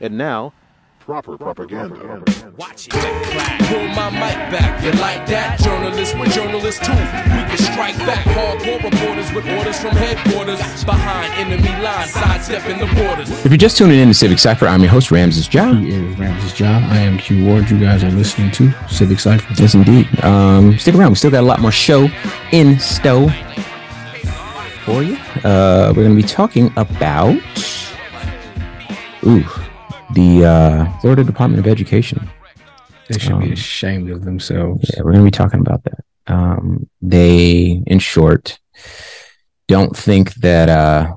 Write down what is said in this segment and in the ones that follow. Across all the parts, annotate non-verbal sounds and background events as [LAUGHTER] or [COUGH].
And now, proper propaganda. Watch it. Pull my mic back. You like that? Journalists with journalists too. We can strike back. Hardcore reporters with orders from headquarters. Behind enemy lines, sidestepping the borders. If you're just tuning in to Civic Cipher, I'm your host, Ramses Ja. He is Ramses Ja. I am Q Ward. You guys are listening to Civic Cipher. Yes, indeed. Um, stick around. We still got a lot more show in stow for you. Uh, we're going to be talking about ooh, the uh, Florida Department of Education. They should Um, be ashamed of themselves. Yeah, we're going to be talking about that. Um, they, in short, don't think that uh,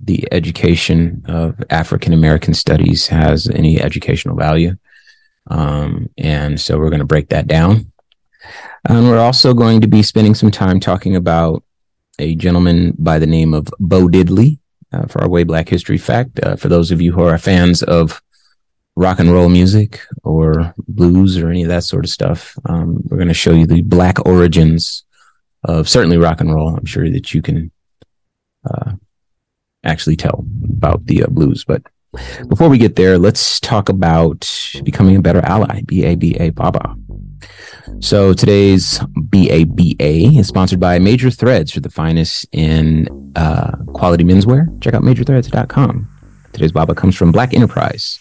the education of African American studies has any educational value. Um, and so we're going to break that down. And we're also going to be spending some time talking about a gentleman by the name of Bo Diddley uh, for our Way Black History Fact. Uh, for those of you who are fans of rock and roll music or blues or any of that sort of stuff. Um, we're going to show you the black origins of certainly rock and roll. I'm sure that you can uh, actually tell about the uh, blues. But before we get there, let's talk about becoming a better ally. B A B A Baba. So today's BABA is sponsored by Major Threads for the finest in uh, quality menswear. Check out majorthreads.com. Today's Baba comes from Black Enterprise.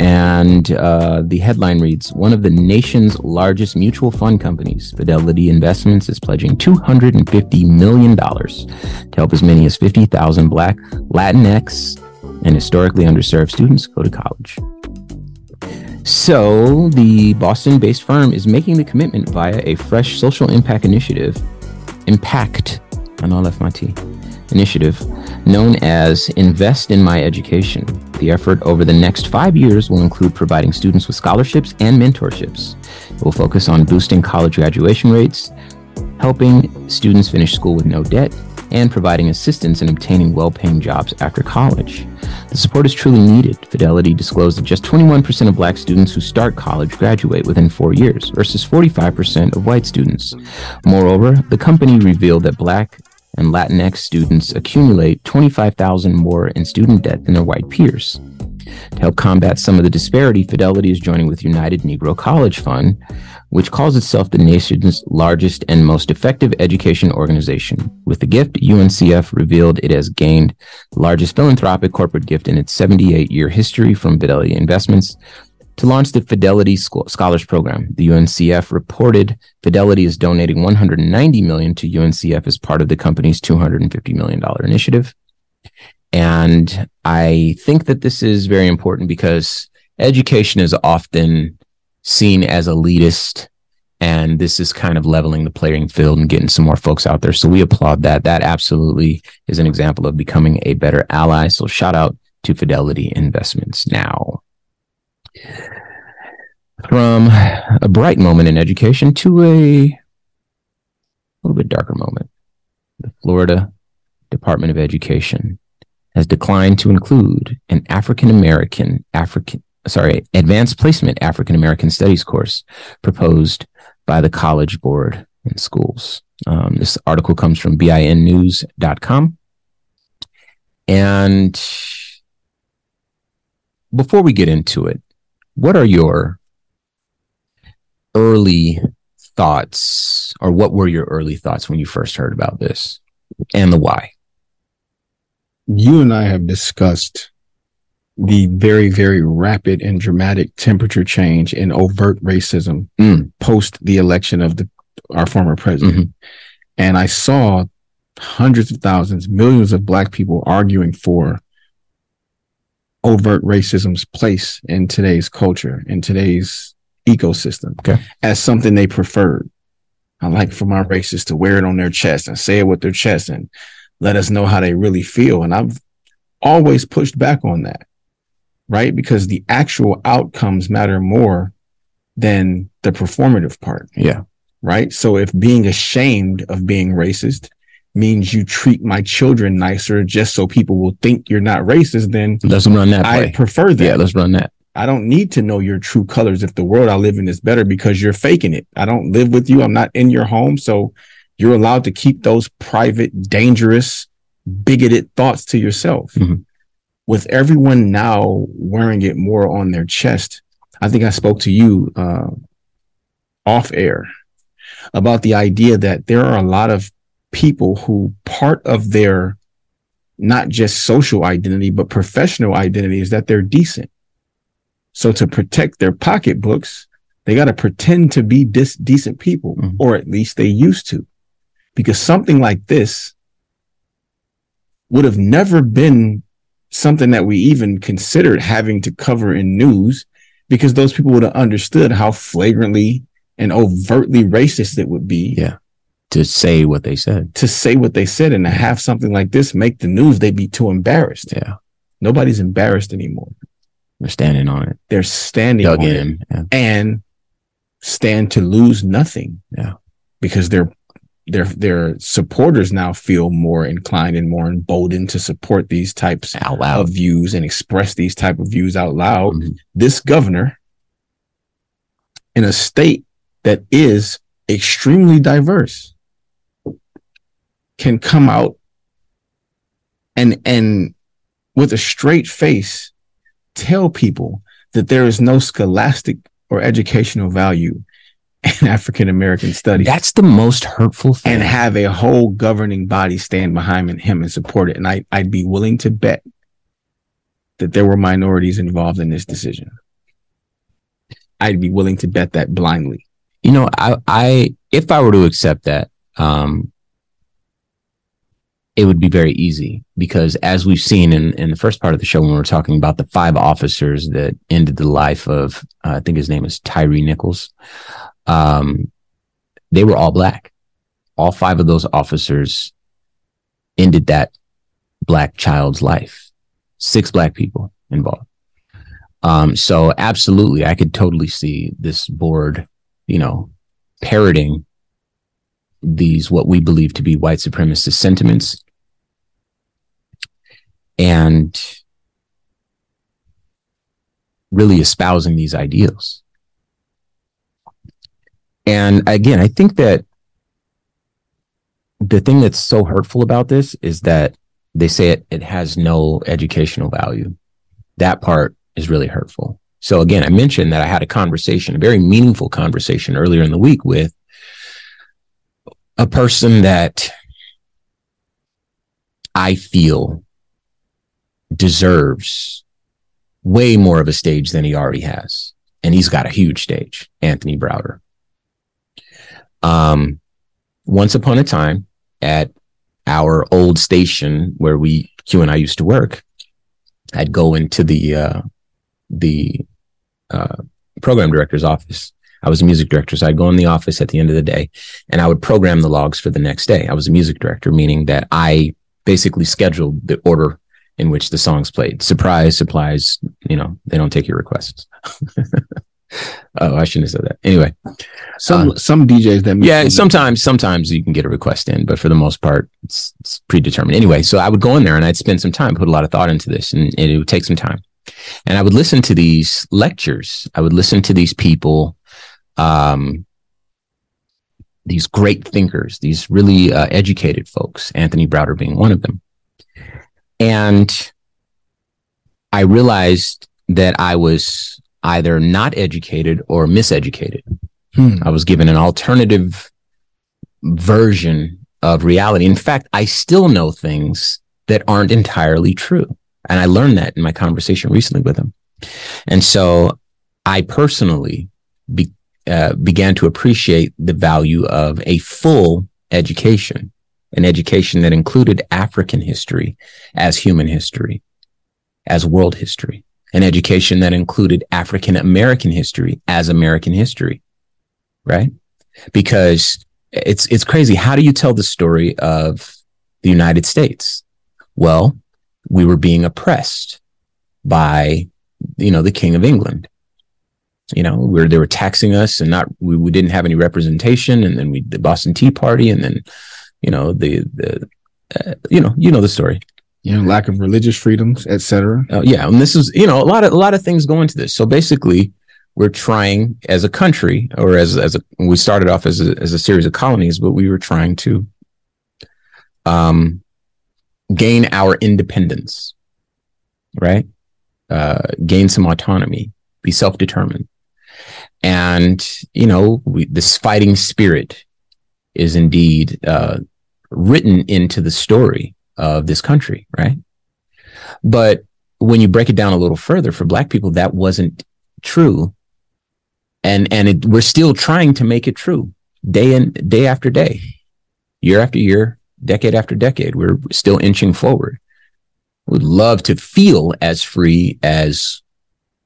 And uh, the headline reads One of the nation's largest mutual fund companies, Fidelity Investments, is pledging $250 million to help as many as 50,000 Black, Latinx, and historically underserved students go to college. So, the Boston based firm is making the commitment via a fresh social impact initiative, Impact, know I left my T, initiative known as Invest in My Education. The effort over the next five years will include providing students with scholarships and mentorships. It will focus on boosting college graduation rates, helping students finish school with no debt, and providing assistance in obtaining well paying jobs after college. The support is truly needed. Fidelity disclosed that just 21% of black students who start college graduate within four years versus 45% of white students. Moreover, the company revealed that black and Latinx students accumulate 25,000 more in student debt than their white peers. To help combat some of the disparity, Fidelity is joining with United Negro College Fund, which calls itself the nation's largest and most effective education organization. With the gift, UNCF revealed it has gained the largest philanthropic corporate gift in its 78 year history from Fidelity Investments to launch the Fidelity Scholars Program. The UNCF reported Fidelity is donating 190 million to UNCF as part of the company's 250 million dollar initiative. And I think that this is very important because education is often seen as elitist and this is kind of leveling the playing field and getting some more folks out there. So we applaud that. That absolutely is an example of becoming a better ally. So shout out to Fidelity Investments now from a bright moment in education to a little bit darker moment. The Florida Department of Education has declined to include an African American African sorry advanced placement African American studies course proposed by the College Board in schools. Um, this article comes from binnews.com. And before we get into it, what are your early thoughts or what were your early thoughts when you first heard about this and the why You and I have discussed the very, very rapid and dramatic temperature change in overt racism Mm. post the election of the our former president. And I saw hundreds of thousands, millions of black people arguing for overt racism's place in today's culture, in today's ecosystem, Okay. as something they preferred. I like for my racists to wear it on their chest and say it with their chest and let us know how they really feel. And I've always pushed back on that, right? Because the actual outcomes matter more than the performative part yeah right? So if being ashamed of being racist means you treat my children nicer just so people will think you're not racist, then let's run that I prefer that. yeah let's run that I don't need to know your true colors if the world I live in is better because you're faking it. I don't live with you. I'm not in your home. So you're allowed to keep those private, dangerous, bigoted thoughts to yourself. Mhm. with everyone now wearing it more on their chest, I think I spoke to you uh, off air about the idea that there are a lot of people who part of their not just social identity, but professional identity is that they're decent. So to protect their pocketbooks, they got to pretend to be dis- decent people, mm-hmm. or at least they used to, because something like this would have never been something that we even considered having to cover in news because those people would have understood how flagrantly and overtly racist it would be. Yeah. To say what they said. To say what they said and to have something like this make the news, they'd be too embarrassed. Yeah. Nobody's embarrassed anymore. They're standing on it. They're standing Dug on in. it Yeah. and stand to lose nothing. Yeah. Because their their their supporters now feel more inclined and more emboldened to support these types Out loud. of views and express these type of views out loud. Mhm. This governor in a state that is extremely diverse can come out and and with a straight face tell people that there is no scholastic or educational value in [LAUGHS] African American studies That's the most hurtful thing. and have a whole governing body stand behind him and support it. And I, I'd be willing to bet that there were minorities involved in this decision. I'd be willing to bet that blindly. you know, I, I, if I were to accept that, um, it would be very easy because as we've seen in, in the first part of the show, when we were talking about the five officers that ended the life of, uh, I think his name is Tyree Nichols. Um, they were all black. All five of those officers ended that black child's life. Six black people involved. Um, so absolutely, I could totally see this board you know, parroting these what we believe to be white supremacist sentiments and really espousing these ideals. And again, I think that the thing that's so hurtful about this is that they say it, it has no educational value. That part is really hurtful. So again, I mentioned that I had a conversation, a very meaningful conversation earlier in the week with a person that I feel deserves way more of a stage than he already has. And he's got a huge stage, Anthony Browder. Um, once upon a time at our old station where we, Q and I used to work, I'd go into the, uh, the uh, program director's office. I was a music director, so I'd go in the office at the end of the day and I would program the logs for the next day. I was a music director, meaning that I basically scheduled the order in which the songs played. Surprise, supplies, you know, they don't take your requests. [LAUGHS] oh, I shouldn't have said that. Anyway, Some some DJs that yeah, sometimes sometimes you can get a request in, but for the most part, it's, it's predetermined. Anyway, so I would go in there and I'd spend some time, put a lot of thought into this, and it would take some time. And I would listen to these lectures. I would listen to these people, um, these great thinkers, these really uh, educated folks. Anthony Browder being one of them, and I realized that I was either not educated or miseducated. Hmm. I was given an alternative version of reality. In fact, I still know things that aren't entirely true. And I learned that in my conversation recently with him. And so I personally be, uh, began to appreciate the value of a full education, an education that included African history as human history, as world history, an education that included African American history as American history, right? Because it's, it's crazy. How do you tell the story of the United States? Well, we were being oppressed by, you know, the King of England. You know, where they were taxing us and not, we, we didn't have any representation. And then we, the Boston Tea Party, and then, you know, the, the, uh, you know, you know the story. You know, lack of religious freedoms, etc. Uh, yeah, and this is you know a lot of a lot of things go into this. So basically, we're trying as a country, or as as a, we started off as a, as a series of colonies, but we were trying to um, gain our independence. right? Uh, gain some autonomy, be self determined. And, you know, we, this fighting spirit is indeed uh, written into the story of this country, right? But when you break it down a little further, for Black people, that wasn't true. And, and it, we're still trying to make it true day in, day after day, year after year, decade after decade. We're still inching forward. Would love to feel as free as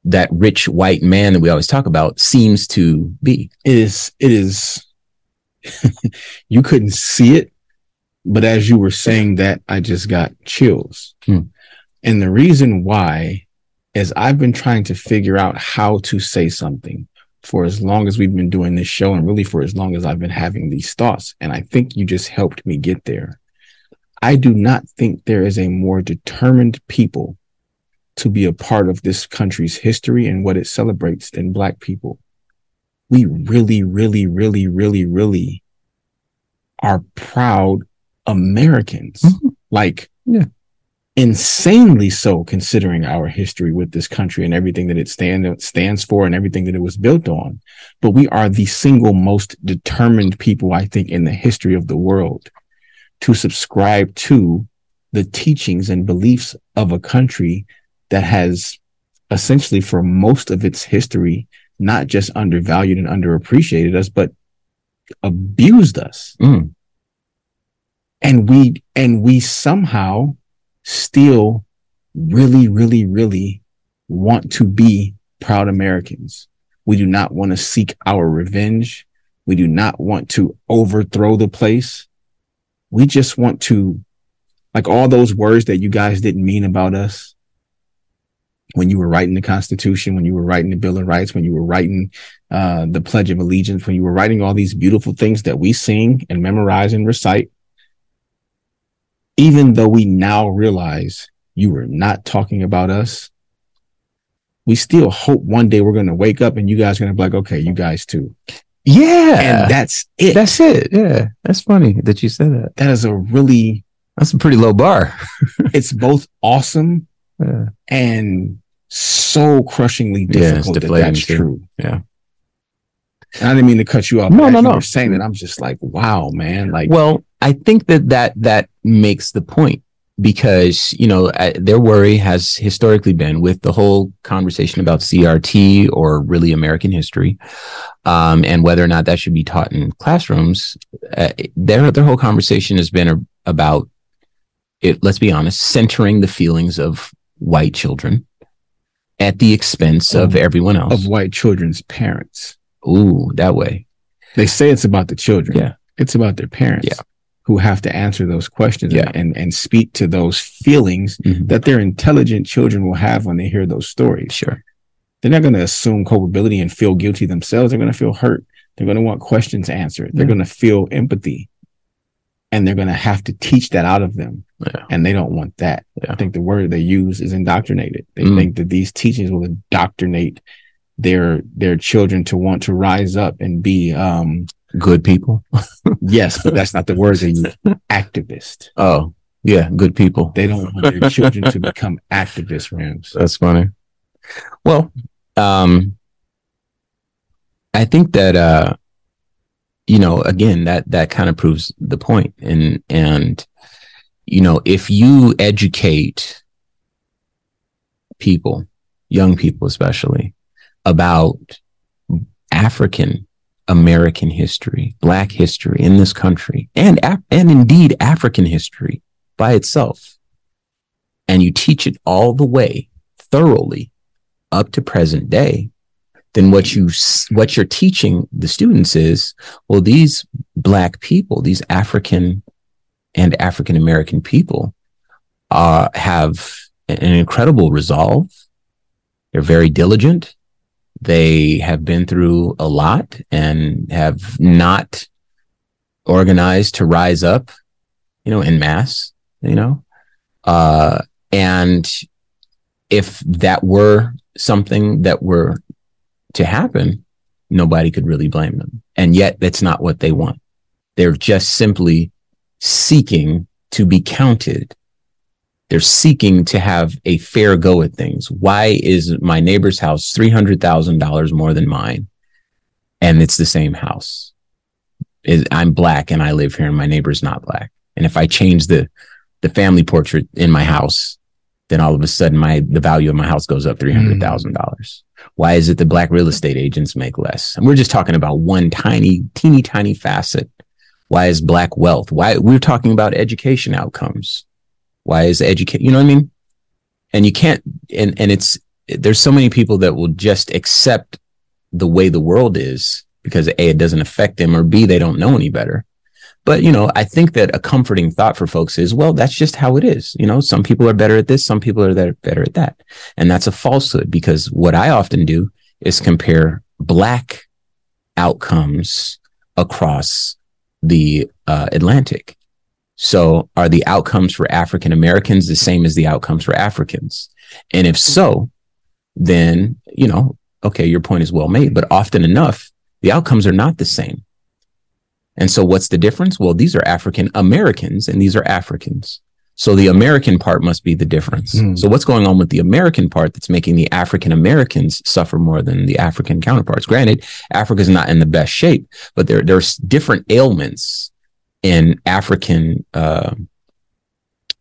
that rich white man that we always talk about seems to be. It is, it is, [LAUGHS] you couldn't see it, but as you were saying that, I just got chills. Hmm. And the reason why is I've been trying to figure out how to say something for as long as we've been doing this show and really for as long as I've been having these thoughts. And I think you just helped me get there. I do not think there is a more determined people to be a part of this country's history and what it celebrates than Black people. We really, really, really, really, really are proud Americans. Mhm. Like, Yeah. insanely so considering our history with this country and everything that it stand, stands for and everything that it was built on. But we are the single most determined people, I think, in the history of the world to subscribe to the teachings and beliefs of a country that has essentially for most of its history, not just undervalued and underappreciated us, but abused us Mm. And we and we somehow still really really really want to be proud americans. We do not want to seek our revenge. We do not want to overthrow the place. We just want to like all those words that you guys didn't mean about us when you were writing the constitution when you were writing the bill of rights when you were writing uh, the pledge of allegiance when you were writing all these beautiful things that we sing and memorize and recite even though we now realize you were not talking about us, we still hope one day we're going to wake up and you guys are going to be like, okay, you guys too. Yeah. And that's it. that's it. Yeah. That's funny that you said that. that is a really, That's a pretty low bar. [LAUGHS] it's both awesome Yeah. and so crushingly Yeah, difficult that that's too. true. Yeah. And I didn't mean to cut you off. No, no, no. saying that I'm just like, wow, man. Like, Well, I think that that that makes the point because you know their worry has historically been with the whole conversation about CRT or really American history, um, and whether or not that should be taught in classrooms. Uh, their their whole conversation has been a- about it. Let's be honest, centering the feelings of white children at the expense of Of- everyone else. of white children's parents. Ooh, that way. They say it's about the children. Yeah. It's about their parents. Yeah. Who have to answer those questions Yeah. and, and speak to those feelings Mhm. that their intelligent children will have when they hear those stories. Sure. They're not going to assume culpability and feel guilty themselves. They're going to feel hurt. They're going to want questions answered. They're Yeah. going to feel empathy. And they're going to have to teach that out of them. Yeah. And they don't want that. I think the word they use is indoctrinated. They Mm. think that these teachings will indoctrinate their their children to want to rise up and be um Good people. yes, but that's not the word they use. Activist. Oh, yeah, good people. They don't want their children to become activist rams. That's funny. Well, um, I think that uh, you know, again, that that kind of proves the point, and and you know, if you educate people, young people especially, about African American history, Black history in this country, and Af- and indeed African history by itself, and you teach it all the way thoroughly up to present day, then what you what you're teaching the students is well these black people, these African and African American people, uh, have an incredible resolve. They're very diligent. They have been through a lot and have not organized to rise up, you know, in mass, you know. Uh, and if that were something that were to happen, nobody could really blame them. And yet that's not what they want. They're just simply seeking to be counted they're seeking to have a fair go at things. Why is my neighbor's house $300,000 more than mine? And it's the same house. I'm black and I live here and my neighbor's not black. And if I change the, the family portrait in my house, then all of a sudden my, the value of my house goes up $300,000. Mm. Why is it that black real estate agents make less? And we're just talking about one tiny, teeny tiny facet. Why is black wealth? Why we're talking about education outcomes. Why is educate? You know what I mean? And you can't, and, and it's, there's so many people that will just accept the way the world is because A, it doesn't affect them or B, they don't know any better. But, you know, I think that a comforting thought for folks is, well, that's just how it is. You know, some people are better at this, some people are better at that. And that's a falsehood because what I often do is compare black outcomes across the uh, Atlantic. So are the outcomes for African Americans the same as the outcomes for Africans? And if so, then, you know, okay, your point is well made, but often enough, the outcomes are not the same. And so what's the difference? Well, these are African Americans and these are Africans. So the American part must be the difference. Mm. So what's going on with the American part that's making the African Americans suffer more than the African counterparts? Granted, Africa's not in the best shape, but there there's different ailments in African uh,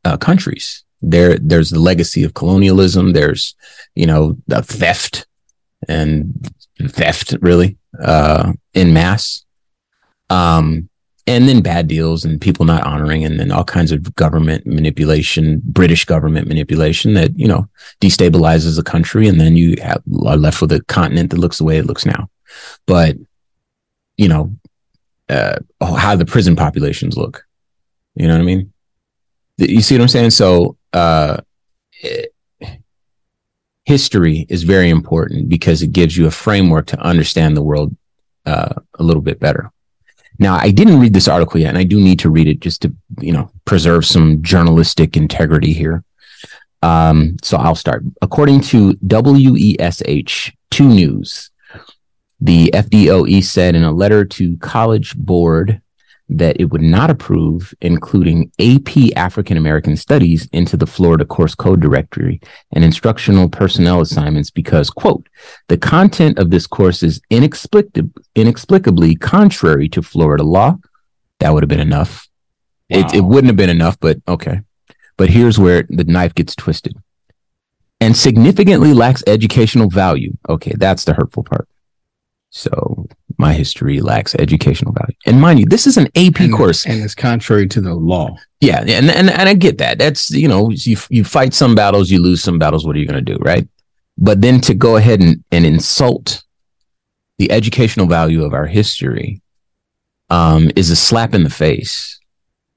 uh, countries. There there's the legacy of colonialism. There's you know the theft and theft really uh, in mass. Um, and then bad deals and people not honoring and then all kinds of government manipulation, British government manipulation that, you know, destabilizes a country. And then you have, are left with a continent that looks the way it looks now. But, you know, uh, how the prison populations look. You know what I mean? You see what I'm saying? So, uh, it, history is very important because it gives you a framework to understand the world uh, a little bit better. Now, I didn't read this article yet, and I do need to read it just to, you know, preserve some journalistic integrity here. Um, so I'll start. According to WESH 2 News, the FDOE said in a letter to College Board that it would not approve including AP African American Studies into the Florida Course Code Directory and instructional personnel assignments because, quote, the content of this course is inexplicably, inexplicably contrary to Florida law. That would have been enough. Wow. It, it wouldn't have been enough, but okay. But here's where the knife gets twisted and significantly lacks educational value. Okay, that's the hurtful part. So my history lacks educational value. And mind you, this is an AP and, course. And it's contrary to the law. Yeah. And, and, and I get that. That's, you know, you, you fight some battles, you lose some battles. What are you going to do? Right. But then to go ahead and, and insult the educational value of our history um, is a slap in the face.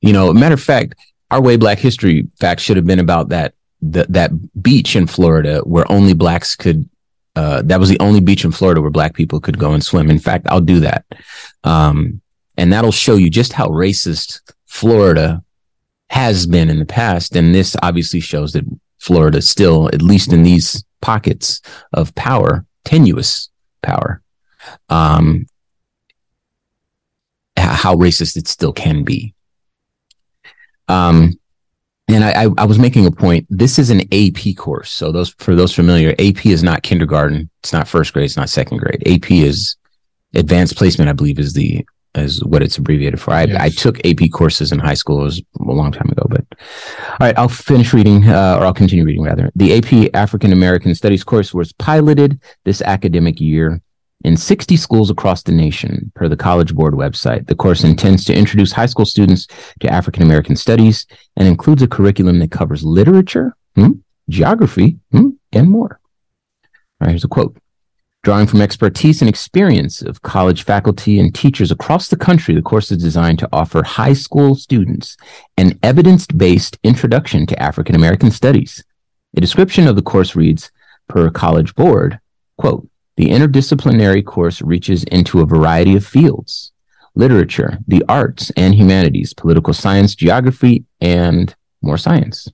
You know, matter of fact, our way Black History fact should have been about that that that beach in Florida where only blacks could uh, that was the only beach in Florida where black people could go and swim. In fact, I'll do that. Um, and that'll show you just how racist Florida has been in the past. And this obviously shows that Florida still, at least in these pockets of power, tenuous power, um, how racist it still can be. Um, and I, I, was making a point. This is an AP course. So those for those familiar, AP is not kindergarten. It's not first grade. It's not second grade. AP is advanced placement. I believe is the is what it's abbreviated for. I, yes. I took AP courses in high school. It was a long time ago, but all right, I'll finish reading, uh, or I'll continue reading rather. The AP African American Studies course was piloted this academic year in 60 schools across the nation, per the College Board website. The course intends to introduce high school students to African American studies and includes a curriculum that covers literature, hmm, geography, hmm, and more. All right, here's a quote. Drawing from expertise and experience of college faculty and teachers across the country, the course is designed to offer high school students an evidence based introduction to African American studies. A description of the course reads, per College Board, quote, the interdisciplinary course reaches into a variety of fields literature, the arts and humanities, political science, geography, and more science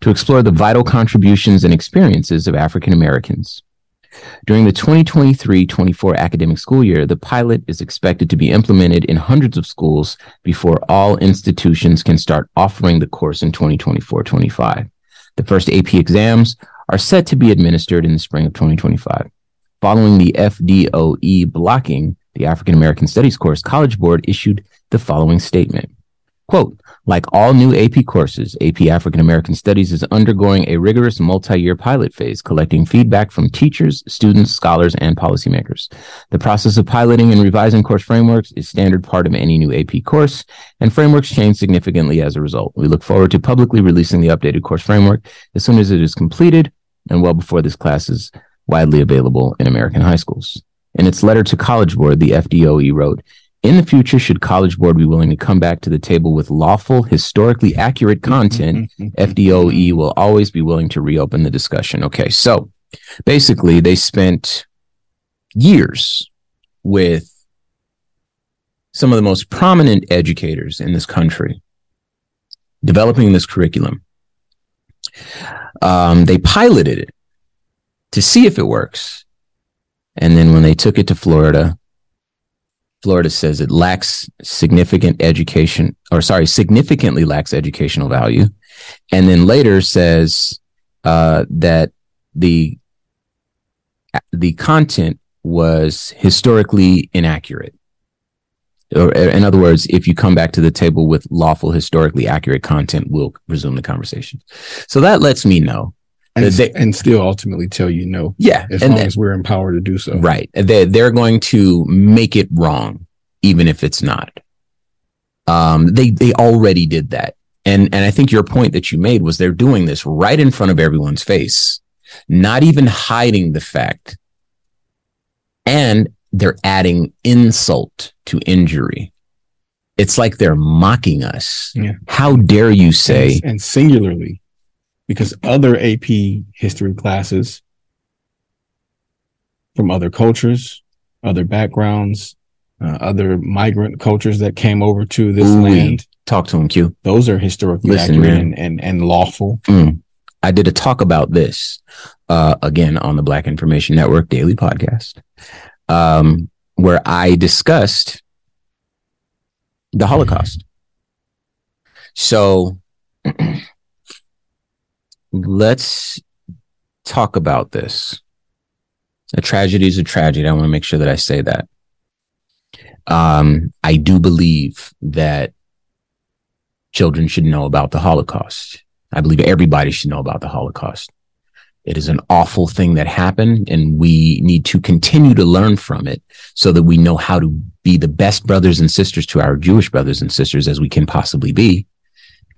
to explore the vital contributions and experiences of African Americans. During the 2023 24 academic school year, the pilot is expected to be implemented in hundreds of schools before all institutions can start offering the course in 2024 25. The first AP exams are set to be administered in the spring of 2025. Following the FDOE blocking the African American Studies course, College Board issued the following statement. Quote, like all new AP courses, AP African American Studies is undergoing a rigorous multi-year pilot phase, collecting feedback from teachers, students, scholars, and policymakers. The process of piloting and revising course frameworks is standard part of any new AP course, and frameworks change significantly as a result. We look forward to publicly releasing the updated course framework as soon as it is completed and well before this class is widely available in American high schools. In its letter to College Board, the FDOE wrote, in the future, should College Board be willing to come back to the table with lawful, historically accurate content, [LAUGHS] FDOE will always be willing to reopen the discussion. Okay, so basically, they spent years with some of the most prominent educators in this country developing this curriculum. Um, they piloted it to see if it works. And then when they took it to Florida, Florida says it lacks significant education, or sorry, significantly lacks educational value. And then later says uh, that the the content was historically inaccurate. Or, in other words, if you come back to the table with lawful, historically accurate content, we'll resume the conversation. So that lets me know and, they, and still ultimately tell you no. Yeah, as long as we're empowered to do so. Right. They they're going to make it wrong, even if it's not. Um, they they already did that. And and I think your point that you made was they're doing this right in front of everyone's face, not even hiding the fact. And they're adding insult to injury. It's like they're mocking us. Yeah. How dare you say and, and singularly, because other AP history classes from other cultures, other backgrounds, uh, other migrant cultures that came over to this Ooh-wee. land, talk to him, Q? those are historically Listen, accurate and, and, and lawful. Mm. I did a talk about this uh, again on the Black Information Network daily podcast, um, where I discussed the Holocaust. So [CLEARS THROAT] let's talk about this. A tragedy is a tragedy. I want to make sure that I say that. Um, I do believe that children should know about the Holocaust. I believe everybody should know about the Holocaust. It is an awful thing that happened, and we need to continue to learn from it so that we know how to be the best brothers and sisters to our Jewish brothers and sisters as we can possibly be.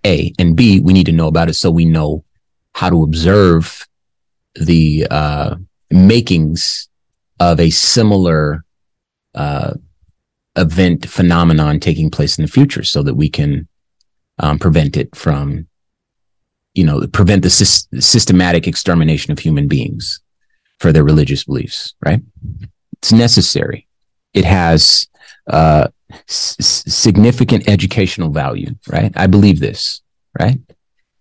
A and B, we need to know about it so we know how to observe the uh, makings of a similar uh, event phenomenon taking place in the future so that we can um, prevent it from you know prevent the sys- systematic extermination of human beings for their religious beliefs right? It's necessary. It has uh, s- significant educational value right? I believe this right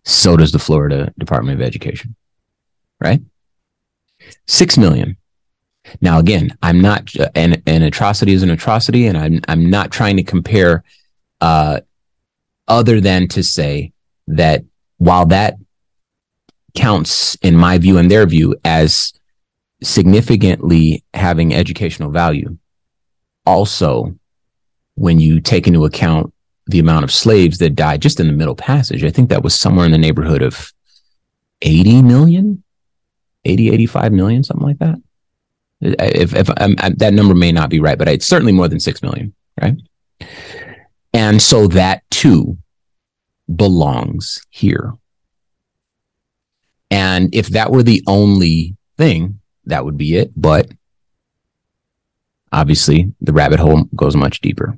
so does the florida department of education right? 6 million. Now again i'm not an, an atrocity is an atrocity and i'm i'm not trying to compare uh other than to say that while that counts in my view and their view as significantly having educational value also when you take into account the amount of slaves that died just in the middle passage i think that was somewhere in the neighborhood of 80 million 80 85 million something like that if, if um, that number may not be right but it's certainly more than 6 million right and so that too belongs here. And if that were the only thing, that would be it. But obviously, the rabbit hole goes much deeper.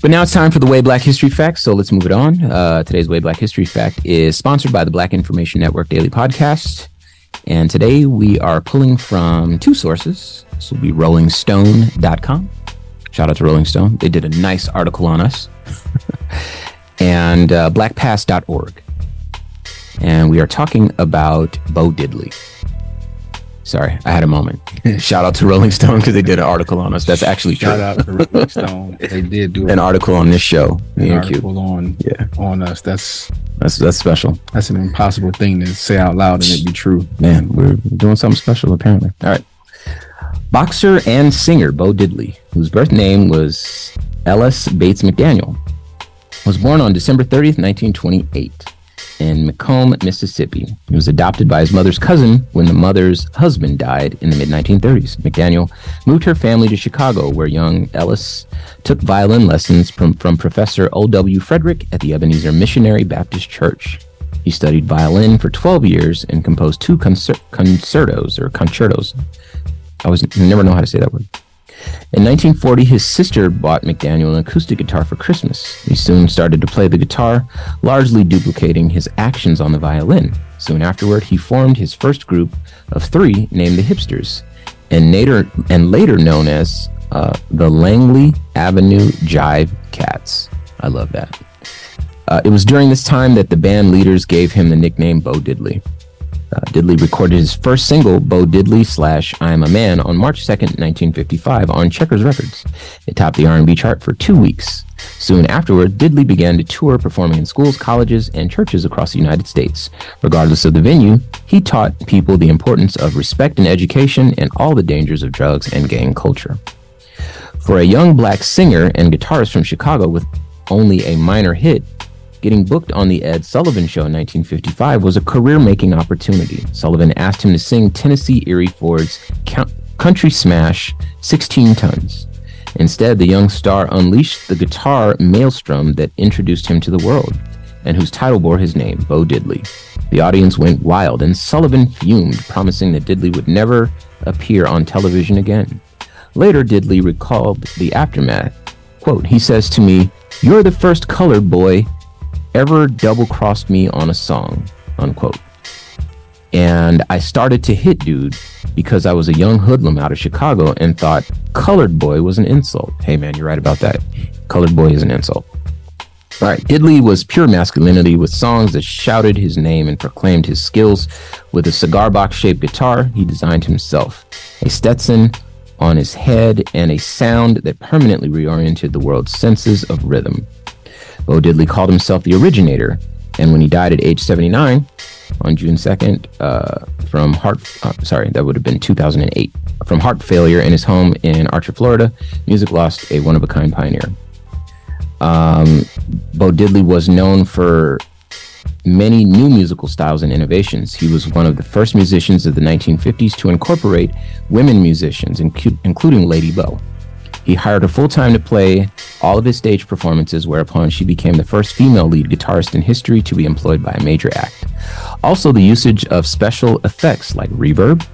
But now it's time for the Way Black History Fact. So let's move it on. Uh, today's Way Black History Fact is sponsored by the Black Information Network Daily Podcast. And today we are pulling from two sources. This will be rollingstone.com. Shout out to Rolling Stone. They did a nice article on us. [LAUGHS] and uh, blackpast.org. And we are talking about Bo Diddley. Sorry, I had a moment. [LAUGHS] Shout out to Rolling Stone because they did an article on us. That's actually true. Shout out to Rolling Stone. [LAUGHS] They did do An article on this show. an Me and Q. article on Yeah, on us. That's that's that's special. that's an impossible thing to say out loud and it be true. Man, we're doing something special apparently. All right. Boxer and singer Bo Diddley, whose birth name was Ellis Bates McDaniel, was born on December 30th, 1928, in McComb, Mississippi. He was adopted by his mother's cousin when the mother's husband died in the mid 1930s. McDaniel moved her family to Chicago, where young Ellis took violin lessons from, from Professor O.W. Frederick at the Ebenezer Missionary Baptist Church. He studied violin for 12 years and composed two concer- concertos or concertos. I was never know how to say that word. In 1940, his sister bought McDaniel an acoustic guitar for Christmas. He soon started to play the guitar, largely duplicating his actions on the violin. Soon afterward, he formed his first group of three named the Hipsters, and later, and later known as uh, the Langley Avenue Jive Cats. I love that. Uh, it was during this time that the band leaders gave him the nickname Bo Diddley. Uh, Diddley recorded his first single, Bo Diddley slash I Am a Man, on March 2nd, 1955, on Checkers Records. It topped the R&B chart for two weeks. Soon afterward, Diddley began to tour, performing in schools, colleges, and churches across the United States. Regardless of the venue, he taught people the importance of respect and education and all the dangers of drugs and gang culture. For a young black singer and guitarist from Chicago with only a minor hit, Getting booked on the Ed Sullivan Show in 1955 was a career making opportunity. Sullivan asked him to sing Tennessee Ernie Ford's country smash 16 Tons. Instead, the young star unleashed the guitar maelstrom that introduced him to the world and whose title bore his name, Bo Diddley. The audience went wild and Sullivan fumed, promising that Diddley would never appear on television again. Later, Diddley recalled the aftermath. Quote, he says to me, You're the first colored boy ever double crossed me on a song, unquote. And I started to hit dude because I was a young hoodlum out of Chicago and thought colored boy was an insult. Hey man, you're right about that. Colored boy is an insult. All right, Diddley was pure masculinity with songs that shouted his name and proclaimed his skills. With a cigar box shaped guitar, he designed himself a Stetson on his head and a sound that permanently reoriented the world's senses of rhythm. Bo Diddley called himself the originator, and when he died at age 79 on June 2nd uh, from heart, uh, sorry, that would have been 2008, from heart failure in his home in Archer, Florida, music lost a one of a kind pioneer. Um, Bo Diddley was known for many new musical styles and innovations. He was one of the first musicians of the 1950s to incorporate women musicians, incu- including Lady Bo. He hired her full time to play all of his stage performances, whereupon she became the first female lead guitarist in history to be employed by a major act. Also, the usage of special effects like reverb,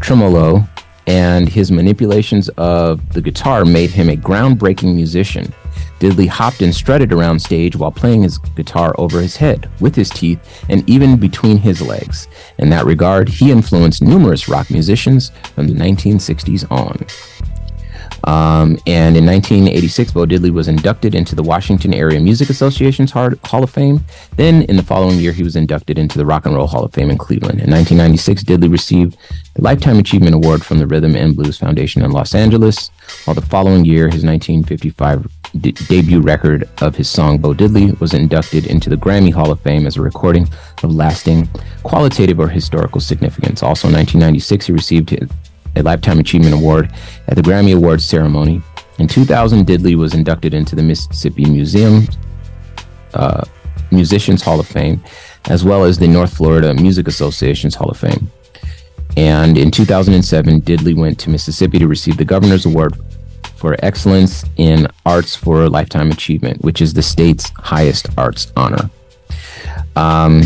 tremolo, and his manipulations of the guitar made him a groundbreaking musician. Diddley hopped and strutted around stage while playing his guitar over his head, with his teeth, and even between his legs. In that regard, he influenced numerous rock musicians from the 1960s on. Um, and in 1986, Bo Diddley was inducted into the Washington Area Music Association's Hall of Fame. Then, in the following year, he was inducted into the Rock and Roll Hall of Fame in Cleveland. In 1996, Diddley received the Lifetime Achievement Award from the Rhythm and Blues Foundation in Los Angeles, while the following year, his 1955 de- debut record of his song Bo Diddley was inducted into the Grammy Hall of Fame as a recording of lasting qualitative or historical significance. Also, in 1996, he received a Lifetime Achievement Award at the Grammy Awards ceremony. In 2000, Diddley was inducted into the Mississippi Museum uh, Musicians Hall of Fame, as well as the North Florida Music Association's Hall of Fame. And in 2007, Diddley went to Mississippi to receive the Governor's Award for Excellence in Arts for Lifetime Achievement, which is the state's highest arts honor. Um,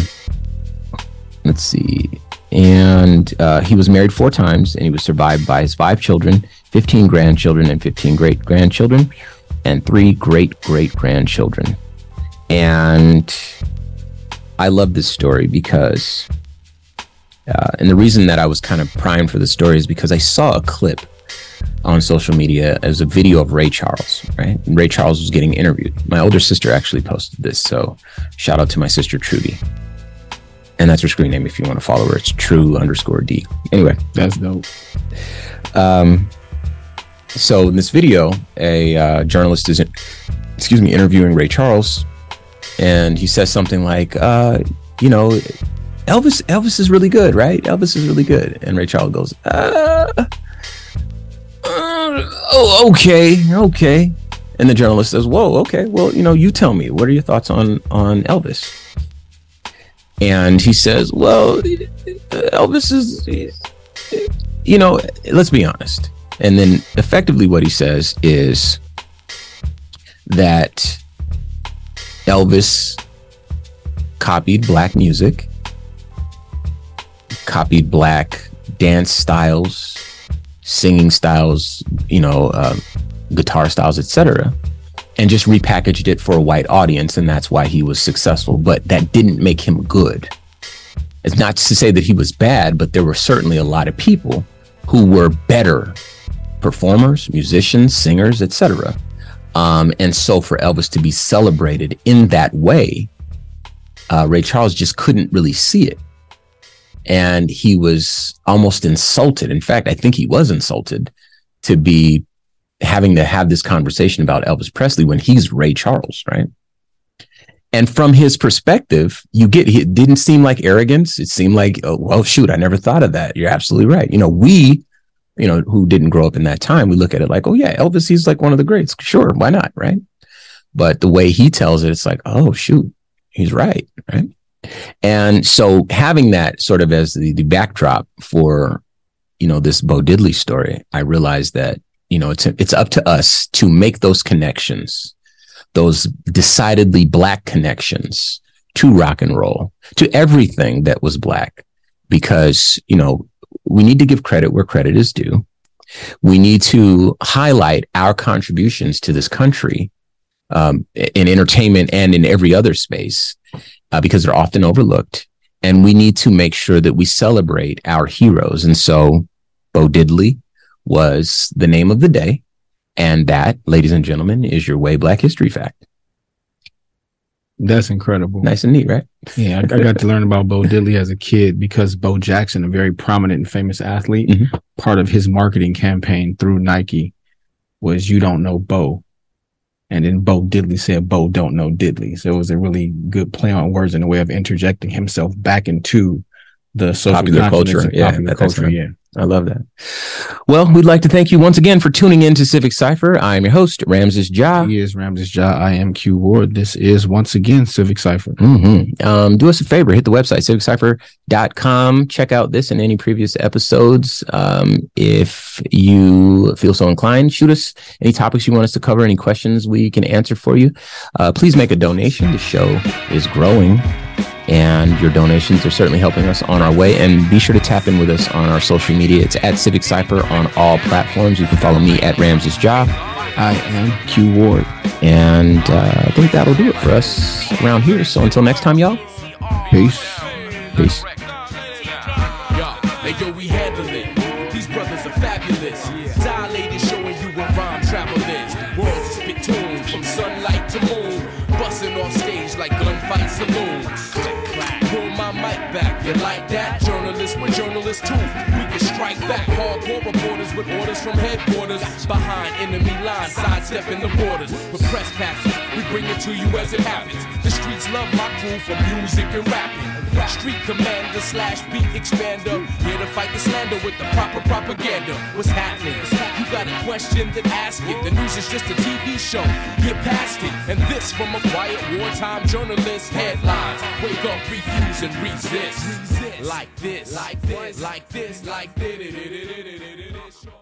let's see and uh, he was married four times and he was survived by his five children 15 grandchildren and 15 great grandchildren and three great great grandchildren and i love this story because uh, and the reason that i was kind of primed for the story is because i saw a clip on social media as a video of ray charles right? And ray charles was getting interviewed. My older sister actually posted this so shout out to my sister trudy and that's her screen name if you want to follow her. It's true underscore D. Anyway, That's dope. um, so in this video, a uh, journalist is, excuse me, interviewing Ray Charles, and he says something like, uh, "You know, Elvis, Elvis is really good, right? Elvis is really good." And Ray Charles goes, uh, uh, "Oh, okay, okay." And the journalist says, "Whoa, okay. Well, you know, you tell me. What are your thoughts on on Elvis?" And he says, "Well, Elvis is, you know, let's be honest." And then effectively what he says is that Elvis copied black music, copied black dance styles, singing styles, you know, uh, guitar styles, etc., and just repackaged it for a white audience, and that's why he was successful. But that didn't make him good. It's not to say that he was bad, but there were certainly a lot of people who were better performers, musicians, singers, etc. Um, and so for Elvis to be celebrated in that way, uh, Ray Charles just couldn't really see it. And he was almost insulted. In fact, I think he was insulted to be having to have this conversation about Elvis Presley when he's Ray Charles, right? And from his perspective, you get it didn't seem like arrogance. It seemed like, oh, well, shoot, I never thought of that. You're absolutely right. You know, we you know, who didn't grow up in that time, we look at it like, oh yeah, Elvis, he's like one of the greats. Sure, why not, right? But the way he tells it, it's like, oh shoot, he's right, right? And so having that sort of as the, the backdrop for, you know, this Bo Diddley story, I realized that, you know, it's it's up to us to make those connections, those decidedly black connections to rock and roll, to everything that was black, because, you know, we need to give credit where credit is due. We need to highlight our contributions to this country um, in entertainment and in every other space uh, because they're often overlooked. And we need to make sure that we celebrate our heroes. And so Bo Diddley was the name of the day. And that, ladies and gentlemen, is your way Black History fact. That's incredible. Nice and neat, right? Yeah, I, I got to learn about Bo Diddley as a kid because Bo Jackson, a very prominent and famous athlete, Mhm. part of his marketing campaign through Nike was "You don't know Bo," and then Bo Diddley said, "Bo don't know Diddley." So it was a really good play on words and a way of interjecting himself back into the social Popular culture, yeah, popular culture. time. Yeah, I love that. Well, we'd like to thank you once again for tuning in to Civic Cipher. I'm your host, Ramses Ja. he is Ramses Ja. I am Q Ward. This is once again Civic Cipher. hmm Um, do us a favor, hit the website, civiccipher.com. Check out this and any previous episodes. Um, if you feel so inclined, shoot us any topics you want us to cover, any questions we can answer for you. Uh, please make a donation. The show is growing. And your donations are certainly helping us on our way. And be sure to tap in with us on our social media. It's at Civic Cipher on all platforms. You can follow me at Ramses Ja. I am Q Ward. And uh, I think that'll do it for us around here. So until next time, y'all. Peace. Peace. From headquarters. Behind enemy lines, sidestepping the borders. Press passes, we bring it to you as it happens. The streets love my crew for music and rapping. Street commander slash beat expander. Here to fight the slander with the proper propaganda. What's happening? You got a question, then ask it. The news is just a TV show. Get past it. And this from a quiet wartime journalist. Headlines. Wake up, refuse, and resist. Like this, like this, like this, like this.